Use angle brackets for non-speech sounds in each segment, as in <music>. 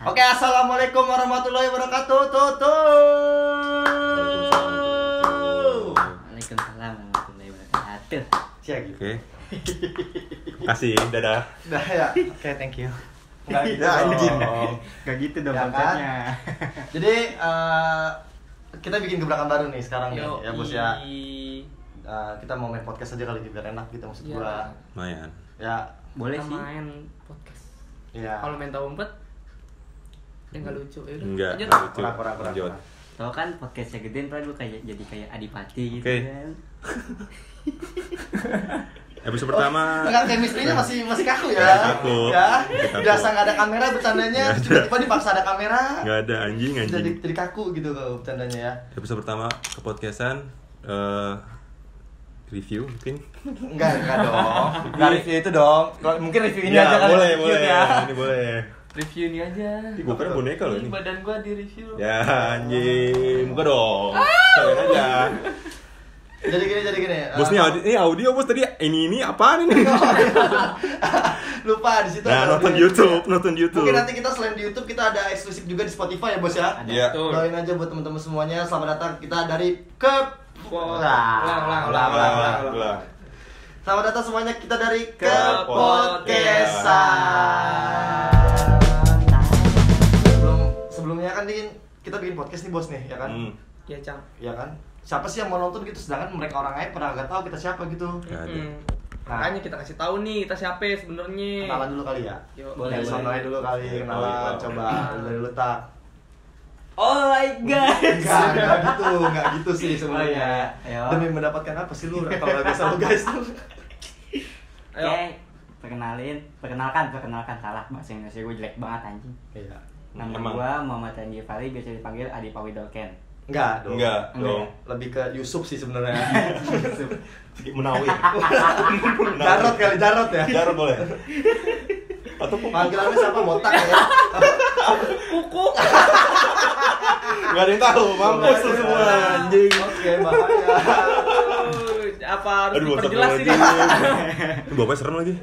Oke, assalamualaikum warahmatullahi wabarakatuh. Tuh, tuh. Waalaikumsalam warahmatullahi wabarakatuh. Siap gitu. Oke. Kasih, dadah. Dah ya. Oke, thank you. Enggak gitu Ya, dong. anjing. Gak gitu dong Ya kan? <laughs> Jadi eh, kita bikin gebrakan baru nih sekarang nih, ya bos ya. Eh, kita mau main podcast aja kali ini biar enak gitu maksud Iya. gua. Lumayan. Ya, Boleh Kita sih. main podcast. ya. Kalau main tahu umpet, ya nggak lucu. Ya udah, Enggak, lanjut. enggak lucu. Kurang, kurang, kurang, Lanjut. kurang. Tau kan podcastnya gedein ntar gue kayak jadi kayak adipati gitu Oke. kan. <laughs> Episode pertama. Enggak chemistry-nya masih masih kaku ya. Masih kaku. Ya. Kaku. Biasa nggak ada kamera bercandanya, Nggak tiba-tiba dipaksa ada kamera. Enggak ada anjing Jadi anjing. jadi kaku gitu kalau bercandanya ya. Episode pertama ke podcastan eh review mungkin. Enggak, enggak dong. <laughs> Enggak review itu dong. Kalau mungkin review ini Ya, aja kali. boleh, review boleh. ya. Ini boleh. Review ini aja. Ih, gua kira boneka loh Ini ini. badan gua di review. Ya anjing, buka dong. Kalian aja. Jadi gini, jadi gini. Bos ini Eh, audio, ini audio bos tadi ini ini apaan ini? <laughs> <laughs> Lupa di situ. Nah, ada nonton. YouTube, nonton YouTube. Mungkin nanti kita selain di YouTube kita ada eksklusif juga di Spotify ya, Bos ya. Iya. Doain aja buat teman-teman semuanya. Selamat datang kita dari ke Ulang, Ulang, ulang, ulang, ulang, ulang, ulang. Ulang. Selamat datang semuanya kita dari ke Ke podcastan. Sebelum sebelumnya kan Din, kita bikin podcast nih bos nih ya kan, Hmm. Ya, Cang. ya kan. Siapa sih yang mau nonton gitu sedangkan mereka orang lain pernah nggak tahu kita siapa gitu. Nggak ada. Mm. Nah. Makanya kita kasih tahu nih kita siapa ya sebenarnya. Kenalan dulu kali ya. Yuk. Boleh, Dari sono dulu kali kenalan Oh, iya. coba dari lu tak. Oh my god. Enggak, enggak gitu, enggak gitu sih Oh, sebenarnya. iya. Ayo. Demi mendapatkan apa sih lu kalau nggak biasa lu guys tuh. <laughs> Ayo. Oke, perkenalin, perkenalkan, perkenalkan salah bahasa Indonesia gue jelek banget anjing. Iya. Nama Emang. gua Muhammad Randy Fari biasa dipanggil Adi Pawi Dolken. Enggak dong. Enggak, Enggak. dong. Lebih ke Yusuf sih sebenarnya. Menawir. <laughs> Jarot kali Jarot ya. Jarot boleh. Atau kok Panggilannya siapa botak ya? Kuku. Enggak ada yang tahu, mampus lu semua anjing. Oke, bahaya. Apa harus Aduh, diperjelas ini? Itu <laughs> bapaknya serem lagi.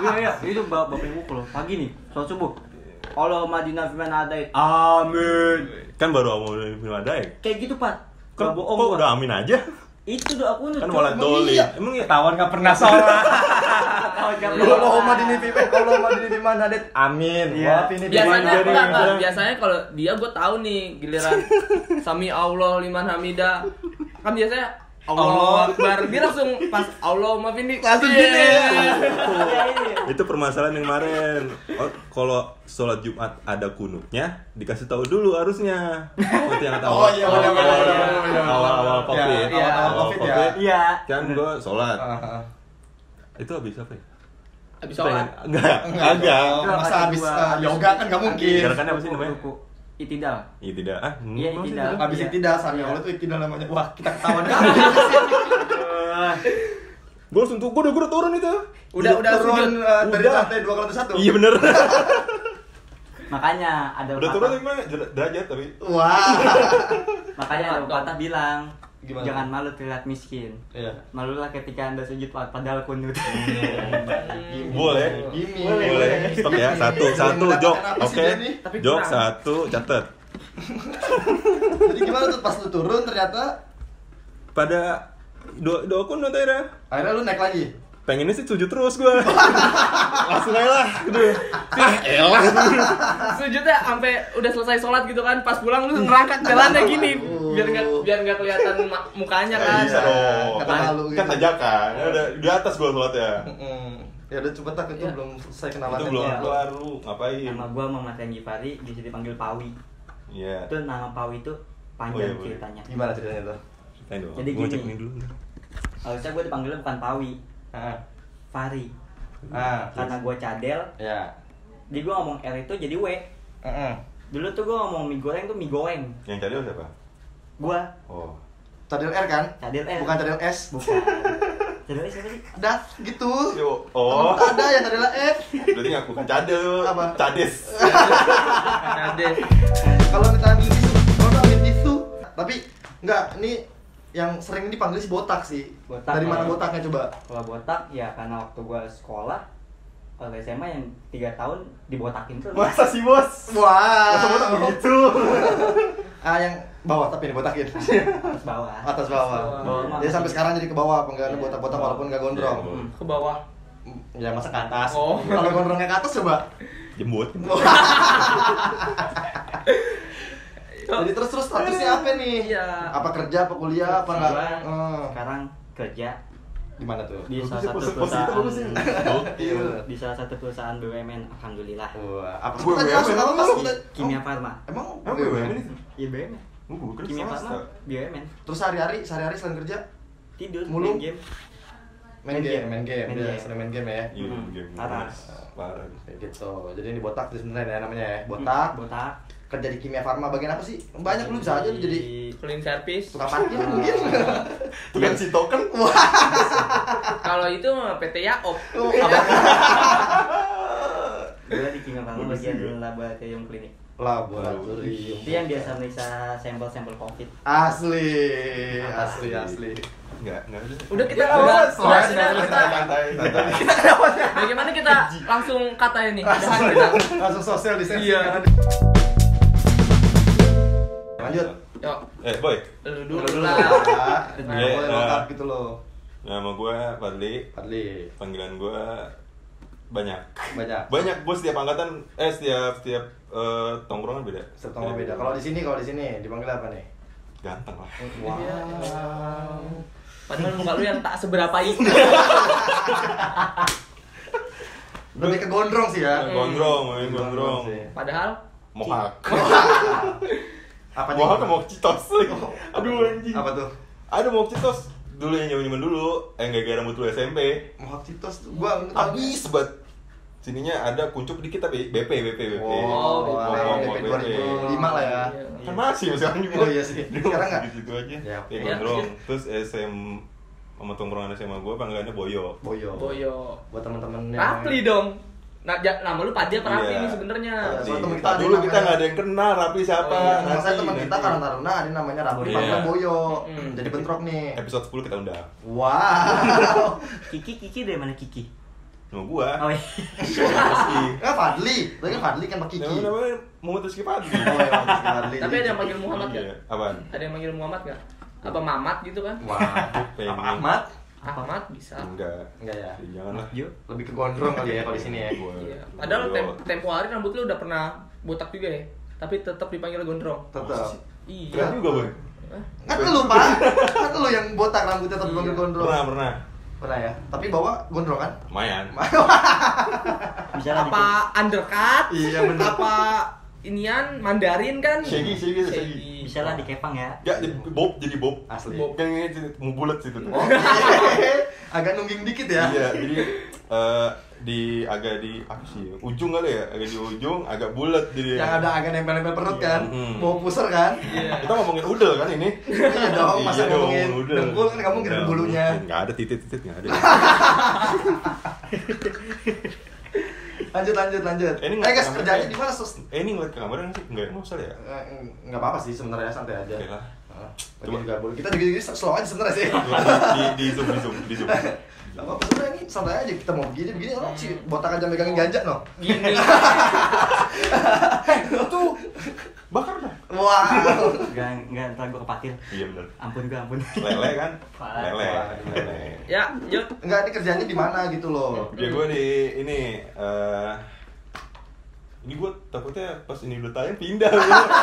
Iya iya, itu bapak yang mukul pagi nih, sholat subuh. Allah Madinah firman adait. Amin. Kan baru mau film ada ya? Kayak gitu, Pak. Kok, Gak bohong kok gua. udah amin aja? Itu doa kunut. Kan malah Emang doli. iya? Emang ya? Ketahuan gak pernah sholat. Allahumma dini fi Allahumma dini fi man hadit. Amin. Iya. Biasanya enggak. biasanya kalau dia gue tahu nih giliran <laughs> sami Allah liman hamida kan biasanya Allah Akbar dia langsung pas Allah maafin nih Langsung gini. Iya. Itu permasalahan yang kemarin. Oh, kalau sholat Jumat ada kunutnya, dikasih tahu dulu harusnya. Seperti yang kata Oh, iya, awal- awal-awal Ya, covid. iya, awal-awal Covid ya. Iya. Kan gue sholat. Itu habis apa ya? habis sholat Enggak, Enggak. Masa habis uh, yoga kan nggak mungkin. Gerakannya apa sih namanya? Itidal. Iya tidak. Ah, Iya, emang sih tidak. tidak. Habis Iya. tidak sami Allah itu tidak namanya. Wah, kita ketahuan <laughs> <laughs> kan. Gue langsung tuh, gue udah, gue udah turun itu. udah udah turun sujud uh, dari Udah. lantai dua ke lantai satu. Iya bener. <laughs> Makanya ada udah turun gimana? Derajat tapi. Wah. Makanya ada pepatah bilang Gimana? jangan malu terlihat miskin. Iya. Malulah ketika anda sujud padahal kunut. <laughs> Boleh. Gini. Boleh. Stop ya. Satu, Boleh satu, jok. Oke. Jok satu, catet. <laughs> Jadi gimana tuh pas lu turun ternyata Pada do do akun nanti ya. akhirnya lu naik lagi. Pengennya sih sujud terus gue. <laughs> Langsung aja lah. Aduh. Ah, elah. sujudnya sampai udah selesai sholat gitu kan pas pulang lu ngerangkak jalannya gini biar nggak biar nggak kelihatan mukanya kan Bisa dong. Kata Kan, malu kan gitu. tajakan. Ya udah di atas gue sholat ya. Ya udah coba tak itu Iya. belum selesai kenalan. Itu belum ya. baru ngapain? Nama gua Muhammad Randy Fari bisa dipanggil Pawi. Iya. Itu nama Pawi itu panjang Oh, iya, ceritanya. Gimana ceritanya tuh? Jadi Gua gini. cek ini dulu. Harusnya gua dipanggilnya bukan Pawi, Ah. Fari. Ah. Karena gua cadel, Ya. jadi gua ngomong R itu jadi W. Heeh. Dulu tuh gua ngomong mie goreng tuh mie goreng. Yang cadel siapa? Gua Oh. Cadel R kan? cadel R. Bukan cadel S. Bukan. cadel R siapa sih? Ada gitu. Yo. Oh. Oh. ada yang cadel S. Berarti nggak bukan cadel. Apa? Cades. <laughs> ada Kalau minta ambil tisu, kalau minta ambil tisu. Tapi enggak, ini yang sering dipanggil si botak sih. Botak, Dari mana ya. botaknya coba? Kalau botak ya karena waktu gua sekolah kalau SMA yang tiga tahun dibotakin tuh Masa sih bos? Wah. Masa botak begitu? <laughs> ah yang bawah tapi ini botakin. atas bawah Atas bawah. Bawah mah Dia sampai sekarang jadi ke bawah, penggalan Iya. botak-botak walaupun nggak gondrong. Hmm. Ke bawah. Ya masa ke atas. Oh. Kalau gondrongnya ke atas coba. Jembut. <laughs> Jadi terus terus statusnya apa nih? Iya. Apa kerja, apa kuliah, apa enggak? Hmm. sekarang kerja Di mana tuh? di salah satu itu perusahaan Iya. di salah satu perusahaan BUMN alhamdulillah Wah, apa BUMN kimia farma Emang ya ini? iya BUMN Oh, kimia farma BUMN Terus sehari-hari, sehari-hari selain kerja tidur Mulu? main game main Main game, game. main game, Main dia game. sering main game ya. Iya, Hmm, game. parah. Parah. Gitu. Jadi ini botak tuh sebenarnya ya namanya ya. Botak. botak Kerja di kimia farma bagian apa sih? Banyak lu bisa aja lu jadi Clean service. tukang parkir <laughs> mungkin. Tukang si token. <laughs> Kalau itu mah PT Yaop. Oh, apa? gue di kimia farma bagian laboratorium klinik Laboratorium. itu yang biasa meriksa sampel-sampel covid Asli, asli, asli. Enggak, enggak ada. Udah kita Ya, udah sudah kita Santai, <laughs> bagaimana kita langsung kata ini. Langsung sosial distancing. Iya. Lanjut. Yuk, Eh, boy. lu Dulu dulu lah. <laughs> Nah, Iya, boleh nah. lengkap gitu loh. Nama gue Fadli. Fadli, Panggilan gue banyak. banyak. Banyak gue setiap angkatan eh setiap setiap eh, tongkrongan beda. Setiap tongkrong beda. Kalau di sini, kalau di sini dipanggil apa nih? ganteng lah. Wow. Padahal muka lu yang tak seberapa itu. <laughs> <laughs> Lebih ke gondrong sih ya. Gondrong, main gondrong. sih. Padahal Mohak. Apa nih? Mohak sama Citos. <laughs> Aduh anjing. Apa tuh? Ada mau Citos. Dulu yang nyaman dulu, eh nggak gara rambut lu SMP. Mohak Citos tuh. Gua. Habis banget. Sininya ada kuncup dikit tapi BP BP BP. Oh, Oh, wow, BP. BP 2005 lah ya. Kan masih sekarang juga. Oh, iya sih. Sekarang nggak? Gitu aja. Ya, Ya, oke. gondrong. Terus SM sama tongkrongan SMA gue panggilannya Boyo. Boyo. Boyo. Buat teman-teman yang Rapli dong. Nah, ja- nama lu Padi apa Rapli Iya. nih sebenarnya? Iya. Di, Soalnya temen kita dulu yang kita nggak ada yang kenal Rapi siapa. Oh, iya. Nah, nanti, saya teman kita. Karang Taruna, ada namanya Rapli, Iya. panggilan Boyo. Hmm. Jadi bentrok nih. Episode 10 kita undang. Wow. <laughs> Kiki Kiki dari mana Kiki Nama gua. oh iya. <laughs> Eh Fadli, tadi kan Fadli kan Pak Kiki. Namanya namanya Muhammad Rizky Fadli. Oh ya, Rizky Fadli. Tapi ada yang panggil Muhammad Iya. nggak? Apaan? Ada yang manggil Muhammad nggak? Apa Mamat gitu kan? Wah, apa Ahmad? Ahmad bisa. Enggak. Enggak ya. Jangan lah. Yuk Lebih ke gondrong kali ya kalau di sini ya. Gua- Iya. Padahal tem tempo hari rambut lu udah pernah botak juga ya. Tapi tetap dipanggil gondrong. Tetap. Iya. Keren juga, Boy. Kan lu, Pak. Kan lu yang botak rambutnya tapi panggil Iya. gondrong. Pernah, pernah. Pernah ya. Tapi bawa gondrong kan? Lumayan. <laughs> bisa lah Apa undercut? Iya, bener. Apa inian Mandarin kan? Shaggy, shaggy, shaggy. Bisa lah dikepang ya Enggak, jadi Bob jadi Bob. Asli. Bob kan ini mau bulat situ. tuh. Oh, <laughs> agak nungging dikit ya. Iya, jadi eh, di agak di apa sih? Ujung kali ya, agak di ujung, agak bulat jadi. Yang ada agak nempel-nempel perut kan. Hmm. Mau puser kan? Iya. Kita ngomongin udel kan ini? Iya dong, masa Iya dong, ngomongin udel. dengkul kan kamu nggak ada Nggak bulunya. Nggak ada titik-titik, nggak ada. <laughs> Lanjut lanjut lanjut. Eh, ini Eh nggak- guys, nggak- kerjanya di mana, Sus? Eh ini ngeliat ke kamera nggak sih? Enggak, enggak usah ya? Eh, Nggak apa-apa sih sebenarnya santai aja. Oke lah. Coba. juga boleh. Kita juga gini slow aja sebenarnya sih. di, di zoom, di zoom, di zoom. <laughs> Gak apa-apa sebenarnya ini santai aja kita mau begini begini orang sih botak aja megangin ganja no. Gini. <laughs> Tuh, bakar dah. Wow. nggak nggak ntar gue kepatil Iya bener. ampun gue ampun Lele kan? Lele. Lele. ya, yuk. Enggak ini kerjanya di mana gitu loh. Ya gue di ini eh ini gue takutnya pas ini udah tayang pindah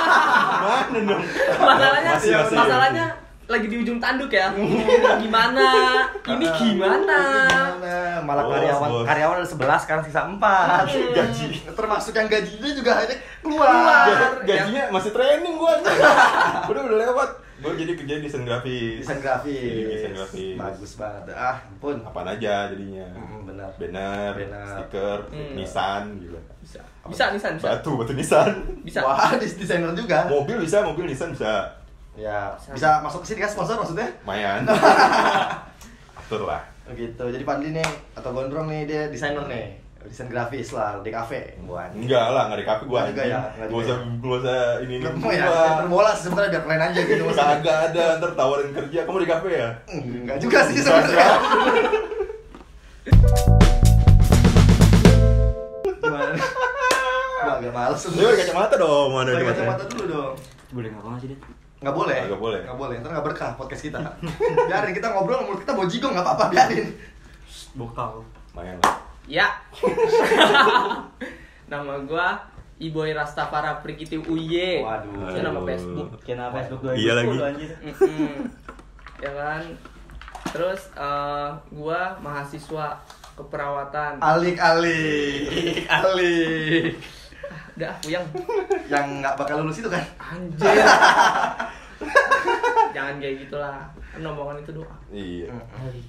<laughs> Mana dong? Masalahnya Masih, masih. masalahnya lagi di ujung tanduk ya. Gimana? Ini gimana? Gimana? Malah Bos, karyawan bos. karyawan ada 11 sekarang sisa 4. Gaji. Termasuk yang gajinya juga hanya keluar. Keluar. Ga- Gajinya masih training gue <laughs> Udah udah lewat Gue jadi kerja desain grafis Desain grafis. Desain grafis. Bagus banget. Ah, ampun. Apaan aja jadinya Hmm, benar. Banner, Banner. stiker, Hmm. Nissan gitu Bisa. Bisa Nisan, bisa. Batu, batu Nissan Bisa. Wah, <laughs> desainer juga. Mobil bisa, mobil Nissan bisa Ya, Bisa. bisa masuk ke sini kan sponsor maksudnya? Lumayan <laughs> Atur lah Gitu. Jadi Padli nih atau Gondrong nih dia desainer nih. Desain grafis lah di kafe. Buat. Enggak lah, nggak di kafe gue Nggak juga ya, nggak Gak juga usah, ya. gak usah ini ini Nggak mau ya, terbola sebenarnya biar keren aja gitu maksudnya. Kagak ada, ntar tawarin kerja, kamu di kafe ya? Enggak juga sih sebenarnya. agak males. Pakai kacamata dong, mana kacamata dulu dong. Boleh nggak apa sih, Dit? Nggak boleh. Nggak boleh. Nggak boleh. Ntar nggak berkah podcast kita. <laughs> biarin kita ngobrol mulut kita bojigong nggak apa-apa biarin. Bokal. Lumayan lah. Ya. <laughs> nama gua Iboy Rastafara Prikiti Uye. Waduh. Itu nama. Facebook. Nama Facebook Iya 2010 lagi. ya kan. Terus eh, gua mahasiswa keperawatan. Alik alik <laughs> alik. Udah, puyeng. Yang nggak bakal lulus itu kan? Anjir. <laughs> Jangan kayak gitulah. Kan omongan itu doa. Iya.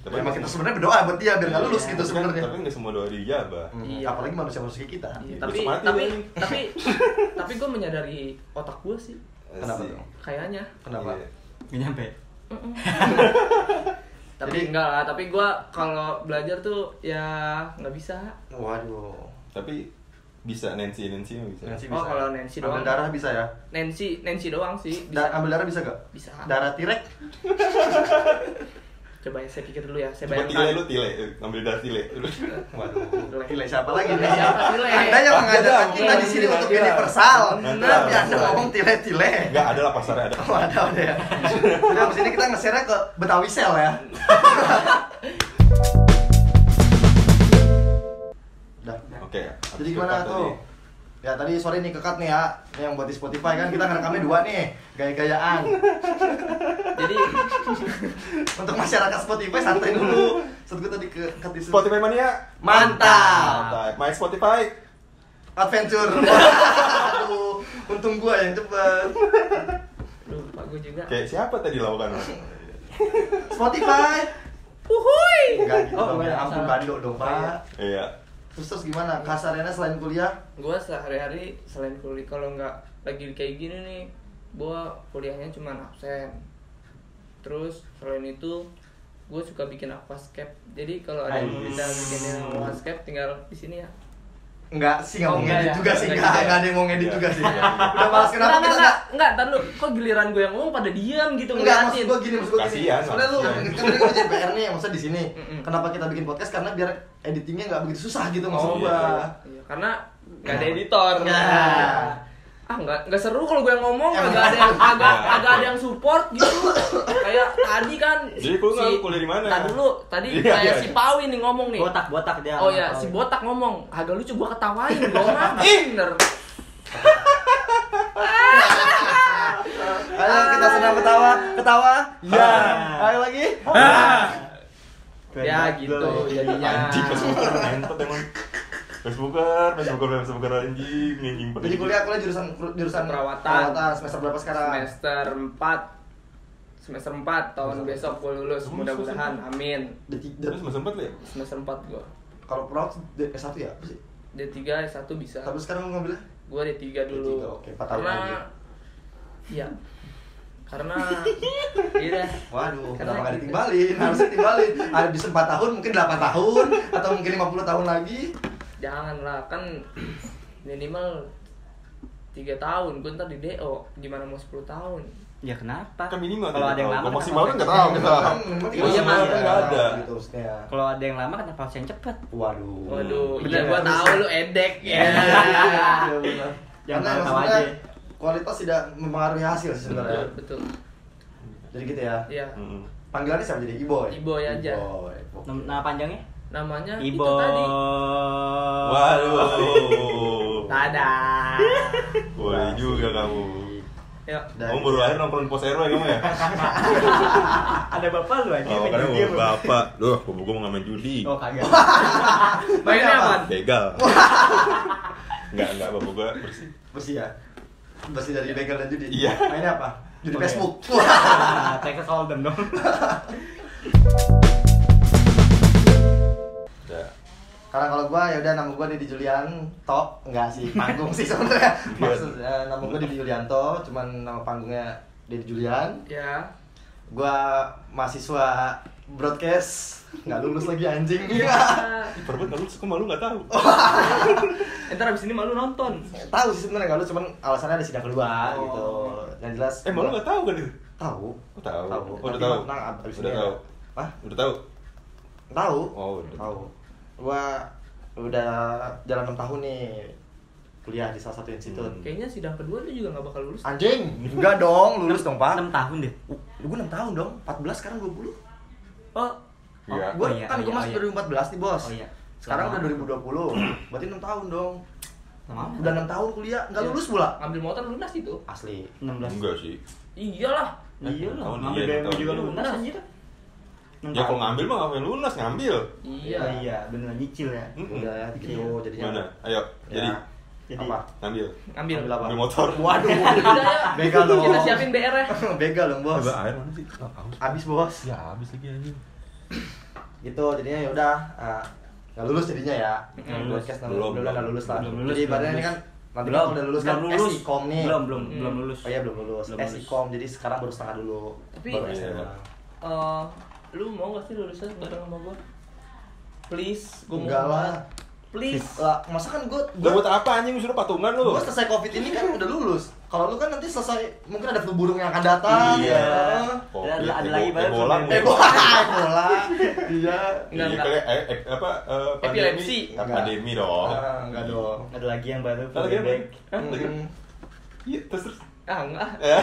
Tapi emang kita sebenarnya berdoa buat dia biar nggak lulus Iya, gitu sebenarnya. Tapi nggak semua doa dijabah. Hmm, Iya. Apalagi manusia-manusia kayak kita. Iya, Terus tapi tapi tapi <laughs> tapi gue menyadari otak gue sih Kenapa tuh? kayaknya Kenapa? Iya. Nggak nyampe. <laughs> tapi Jadi- enggak lah tapi gue kalau belajar tuh ya nggak bisa Waduh. Tapi bisa Nancy Nancy bisa. Nancy Oh, bisa. kalau Nancy Ambil doang. darah bisa ya? Nancy Nancy doang sih Da bisa ambil darah bisa gak? Bisa. Darah tirek? <laughs> coba ya saya pikir dulu ya saya Coba tile lu tile, ambil darah tile. <laughs> Waduh. Tile. Tile siapa lagi nih? Siapa tile? Anda yang mengajarkan Ada, kita di sini untuk universal. Ada. Tapi Anda ngomong tile-tile. Enggak ada lah pasarnya ada. <laughs> Oh ada ada ya. Jadi abis ini kita nge-share ke Betawi Sel ya. Gimana tuh? Ya tadi sore nih kekat nih ya, Ini yang buat di Spotify kan kita ngerekamnya dua nih, gaya-gayaan. jadi <laughs> Untuk masyarakat Spotify santai dulu. Saat gue tadi ke di Spotify mania. Mantap. Mantap. My Spotify. Adventure. Aduh, <laughs> untung gua yang cepet. lupa gue juga Kayak siapa tadi lawakan? Spotify. Uhuy. Enggak gitu Oh, dong, ya ampun salah. bando dong, Pak. Iya. Terus terus gimana? Kasarnya selain kuliah? gue sehari-hari selain kuliah kalau nggak lagi kayak gini nih gue kuliahnya cuma absen terus selain itu gue suka bikin aquascape jadi kalau ada yang bisa bikin aquascape tinggal di sini ya Enggak sih, enggak Oh, mau enggak ngedit ya? juga sih, Enggak enggak, ya? enggak ada yang mau ngedit Iya. juga sih. Iya. Udah malas kenapa enggak, kita enggak, enggak enggak, entar lu, kok giliran gue yang ngomong pada diam gitu Enggak, maksud gue gini, maksud gue gini. Soalnya lu kan tadi gue jadi PR nih, maksudnya di sini. Kenapa kita bikin podcast? Karena biar editingnya nggak begitu susah gitu maksud Oh, gua. Iya, karena nggak ada editor Nah. ah nggak nggak seru kalau gue yang ngomong Emang. agak ada yang agak agak ada yang support gitu kayak tadi kan Jadi lu nggak kuliah di mana? tadi dulu tadi Iya, kayak iya, si iya. Pawi nih ngomong nih Botak, botak dia. oh ya si botak ngomong agak lucu gua ketawain gua <laughs> mah bener <laughs> Ayo kita senang ketawa, ketawa. Ya. Ayo lagi. ya gitu jadinya Anjing Facebooker entot emang. Facebooker, Facebooker, Facebooker anjing, anjing. Jadi kuliah kuliah jurusan jurusan Perawatan. semester berapa sekarang? semester 4 semester 4 tahun besok gua lulus mudah-mudahan amin D tiga- Terus masih sempet lu ya? semester 4 gua Kalau perawat D- S1 ya? Apa sih? D3 S1 bisa Tapi sekarang lu ngambilnya? gua D3 dulu D3, oke, empat tahun karena lagi. iya karena <laughs> iya dah. Waduh, Karena kenapa nggak gitu. ditimbalin? Harusnya timbalin. Ada bisa 4 tahun, mungkin 8 tahun, atau mungkin 50 tahun lagi. jangan lah kan minimal tiga tahun gue ntar di DO gimana mau 10 tahun Ya kenapa? Kan minimal Kalau ada yang lama maksimal kan harus nggak yang tahu kita. Iya, semua Mas, ya, nggak ada. Gitu. Kalau ada yang lama kenapa harus yang cepet? Waduh. waduh Bener iya gua tahu lu edek ya Iya, benar. Yang Karena tahu maksudnya aja. kualitas tidak mempengaruhi hasil sih sebenarnya. betul betul Jadi gitu ya. iya. Panggilannya siapa jadi Iboy? Iboy aja. Iboy. Nama panjangnya? namanya Ibo. itu tadi Waduh. dadah Boleh juga kamu. Ya Kamu baru lahir nongkrong pos RW kamu ya? <laughs> Ada bapak lu aja. Oh, karena mau bapak. Duh, bapak gua mau ngamen judi. Oh kagak. <laughs> mainnya apa Begal. <laughs> Enggak, enggak, bapak gua bersih. Bersih ya? Bersih dari begal dan judi? Iya. Mainnya apa? Judi Oke. Facebook. Nah, Texas Hold'em dong. Karena kalau gua ya udah nama gua Dedi Julian To, enggak sih, panggung sih sebenarnya. <laughs> Iya. Maksudnya nama gua Dedi Julianto, cuman nama panggungnya Dedi Julian. ya Gua mahasiswa broadcast, nggak lulus lagi anjing. Iya. <laughs> Perbuat nggak lulus, kok malu nggak tahu. <laughs> ntar abis ini malu nonton Tahu sih sebenarnya nggak lulus, cuman alasannya ada sidang kedua Oh. gitu. Yang jelas. Eh, malu nggak tahu kan itu? Tahu. Oh, tahu. Tahu. Oh, udah tahu. menang abis Udah ini tahu. Hah? Udah tahu. Tahu. Oh, udah. Tahu. Gua udah jalan 6 tahun nih kuliah di salah satu institut. Hmm. Kayaknya sidang kedua lu juga nggak bakal lulus. Anjing, enggak dong, lulus dong, Pak. 6 tahun deh. Gue 6 tahun dong, 14 sekarang 20. Oh, Iya. Gue Oh iya, kan oh gue iya, masuk oh iya. 2014 nih, Bos. Oh iya. Sekarang Lama. udah 2020. Berarti 6 tahun dong. Lama. Udah 6 tahun kuliah, enggak Iya. lulus pula. ngambil motor lunas itu. Asli. 16. Enggak sih. Iyalah. Iya Eh, lah. tahun Ngambil iya, BMW juga lunas anjir. Ya kalau ngambil mah ngapain lunas ngambil. Iya. Oh iya, bener nyicil ya. Mm-mm. Udah ya gitu Iya. jadinya. Mana? Ayo, jadi Ya. Jadi apa? ngambil. Ngambil. Ambil apa? Ambil motor. <laughs> Waduh. Udah ya. Begal dong. Kita siapin BR ya. <laughs> Begal dong, Bos. Coba air mana sih? Ah. Habis, Bos. Ya habis lagi anjing. Gitu, jadinya ya udah ah, nggak lulus jadinya ya. Mm. Podcast Belum, belum belum nggak belum. lulus lah. Belum lulus, Jadi ibaratnya ini lulus. kan nanti belum kan udah lulus kan belum lulus. SIKOM nih. Belum, belum, Hmm. belum lulus. Oh iya belum lulus. Belum lulus. SIKOM jadi sekarang baru setengah dulu. Tapi- baru Iya. SMA. Eh, lu mau gak sih lulusnya bareng sama gua? Please, gua mau Enggak lah. Please. Lah, masa kan gue buat apa anjing suruh patungan lu? gue selesai covid ini kan udah lulus. Kalau lu kan nanti selesai mungkin ada flu burung yang akan datang. Iya. ya. Oh, Ada- iya, ada lagi mungkin. Eh bola, bola. Iya. Enggak, Iya eh, eh, apa eh, pandemi. Epilepsi. Pandemi dong. Ah, enggak dong. Ada lagi yang baru. Ada lagi? Hmm, Iya, terus terus. Ah, enggak. Ya.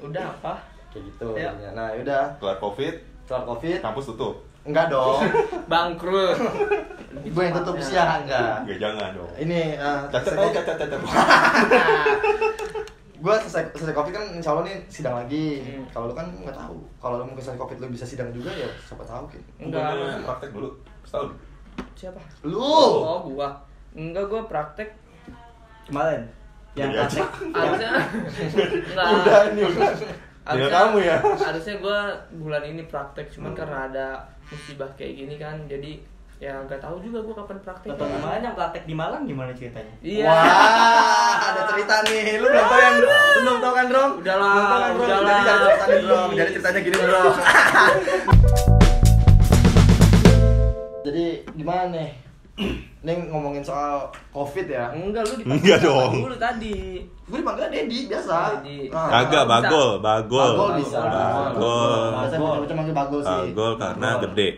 Udah apa? Kayak gitu. Jadinya. Nah, yaudah. Kelar Covid, Kelar covid. kampus tutup. Enggak dong. <laughs> Bangkrut. <laughs> gue yang tutup sih ya enggak. Enggak jangan dong. Ini eh, Cacat aja, COVID- cacat, cacat. <laughs> gue selesai selesai covid kan insya Allah nih sidang lagi Hmm. kalau lu kan nggak tahu kalau lu mungkin selesai covid lu bisa sidang juga ya siapa tahu kan Enggak. Bukannya praktek dulu. Setahun. Siapa? lu Oh, gua. Enggak, gua praktek Kemarin. Yang aja. praktek. enggak. Udah ini udah. Tinggal Harusnya- kamu ya. Harusnya gua bulan ini praktek, cuman Hmm. karena ada musibah kayak gini kan, jadi ya nggak tahu juga gua kapan praktek. Atau kemarin yang praktek di Malang gimana ceritanya? Iya. wah <laughs> ada cerita nih lu belum tahu yang lu belum tahu kan Drom Udahlah, Belum tahu kan, Drom? udahlah. jadi ada cerita nih Drom jadi ceritanya gini Bro <laughs> jadi gimana nih Neng ngomongin soal covid ya Enggak, lu Enggak dipanggil dong. dulu tadi. gue dipanggil Dedi biasa Dedi. Ah. Kagak, bisa. bagol, bagol. Bagol bisa Bagol. Masa bocah-bocah manggil bagol sih Bagol karena gede.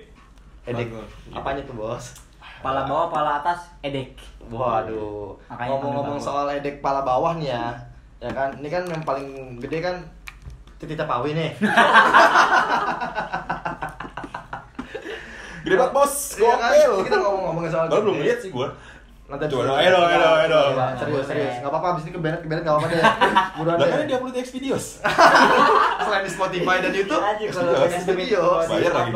Edek apanya tuh bos Pala bawah, pala atas, edek. Waduh, ngomong-ngomong soal edek pala bawah nih ya, ya kan, ini kan yang paling gede kan titik tapawi nih. <laughs> Gede banget, Bos. Iya kan? Gokil. Kita ngomong-ngomongin soal Baru belum lihat sih gua. Nanti Coba abis dong, ini- ayo dong, ayo dong, ayo dong. Serius, serius. Gak apa-apa, abis ini kebenet, kebenet gak apa-apa deh. <laughs> Buruan Lah deh. kan dia upload di X videos. <laughs> Selain di Spotify dan Youtube, Iya. di video. Bayar lagi.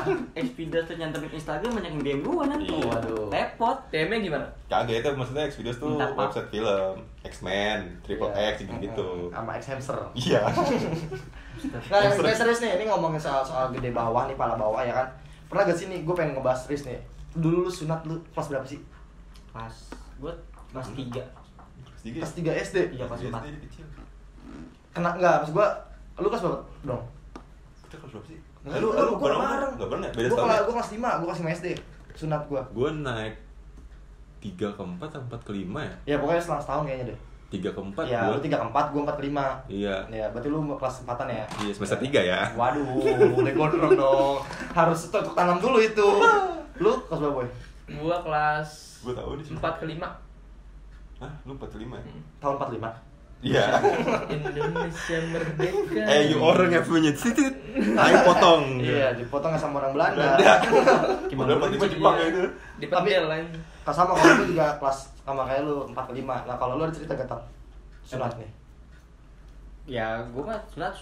<laughs> Xvideos tuh nyantemin Instagram banyak yang DM gua nanti. Iya. Waduh. Repot. DM-nya gimana? Kagak itu maksudnya X videos tuh website film, X-Men, Triple. X gitu. Sama X hamster. Iya. Nah, yang serius nih, ini ngomongin soal soal gede bawah nih, pala bawah ya kan. Pernah gak sih nih, gue pengen ngebahas serius nih. Dulu lu sunat lu kelas berapa sih? Pas gua kelas 3. Kelas 3 SD. Iya, kelas empat. kecil. Kena enggak, maksud gua lu kelas berapa dong? Kita kelas berapa sih? Nah, lu lu gua bareng. Enggak pernah, beda setahun. kelas ya? gua kelas 5, gua kelas 5 SD. Sunat gua. Gue naik 3 ke 4 atau 4 ke 5 ya? Ya pokoknya selang setahun kayaknya deh. 3 ke 4 Ya, gua. lu 3 ke 4, gua 4 ke 5. Iya. Ya, berarti lu kelas 4-an ya? Iya, semester 3 ya. Waduh, udah gondrong dong. Harus tetap tanam dulu itu. Lu kelas berapa, Boy? Gua kelas Gue tahu di 4 ke 5. Hah, lu 4 ke 5 ya? Tahun 45. Iya. Indonesia merdeka. Eh, you orang yang punya situ. Ah, Ayo potong. Iya, dipotong sama orang Belanda. Gimana dapat di Jepang ya itu. Tapi lain. Kalau sama kalau lu juga kelas sama kayak lu empat ke lima. Nah, kalau lu ada cerita gatal sunat nih. Ya, gua mah sunat.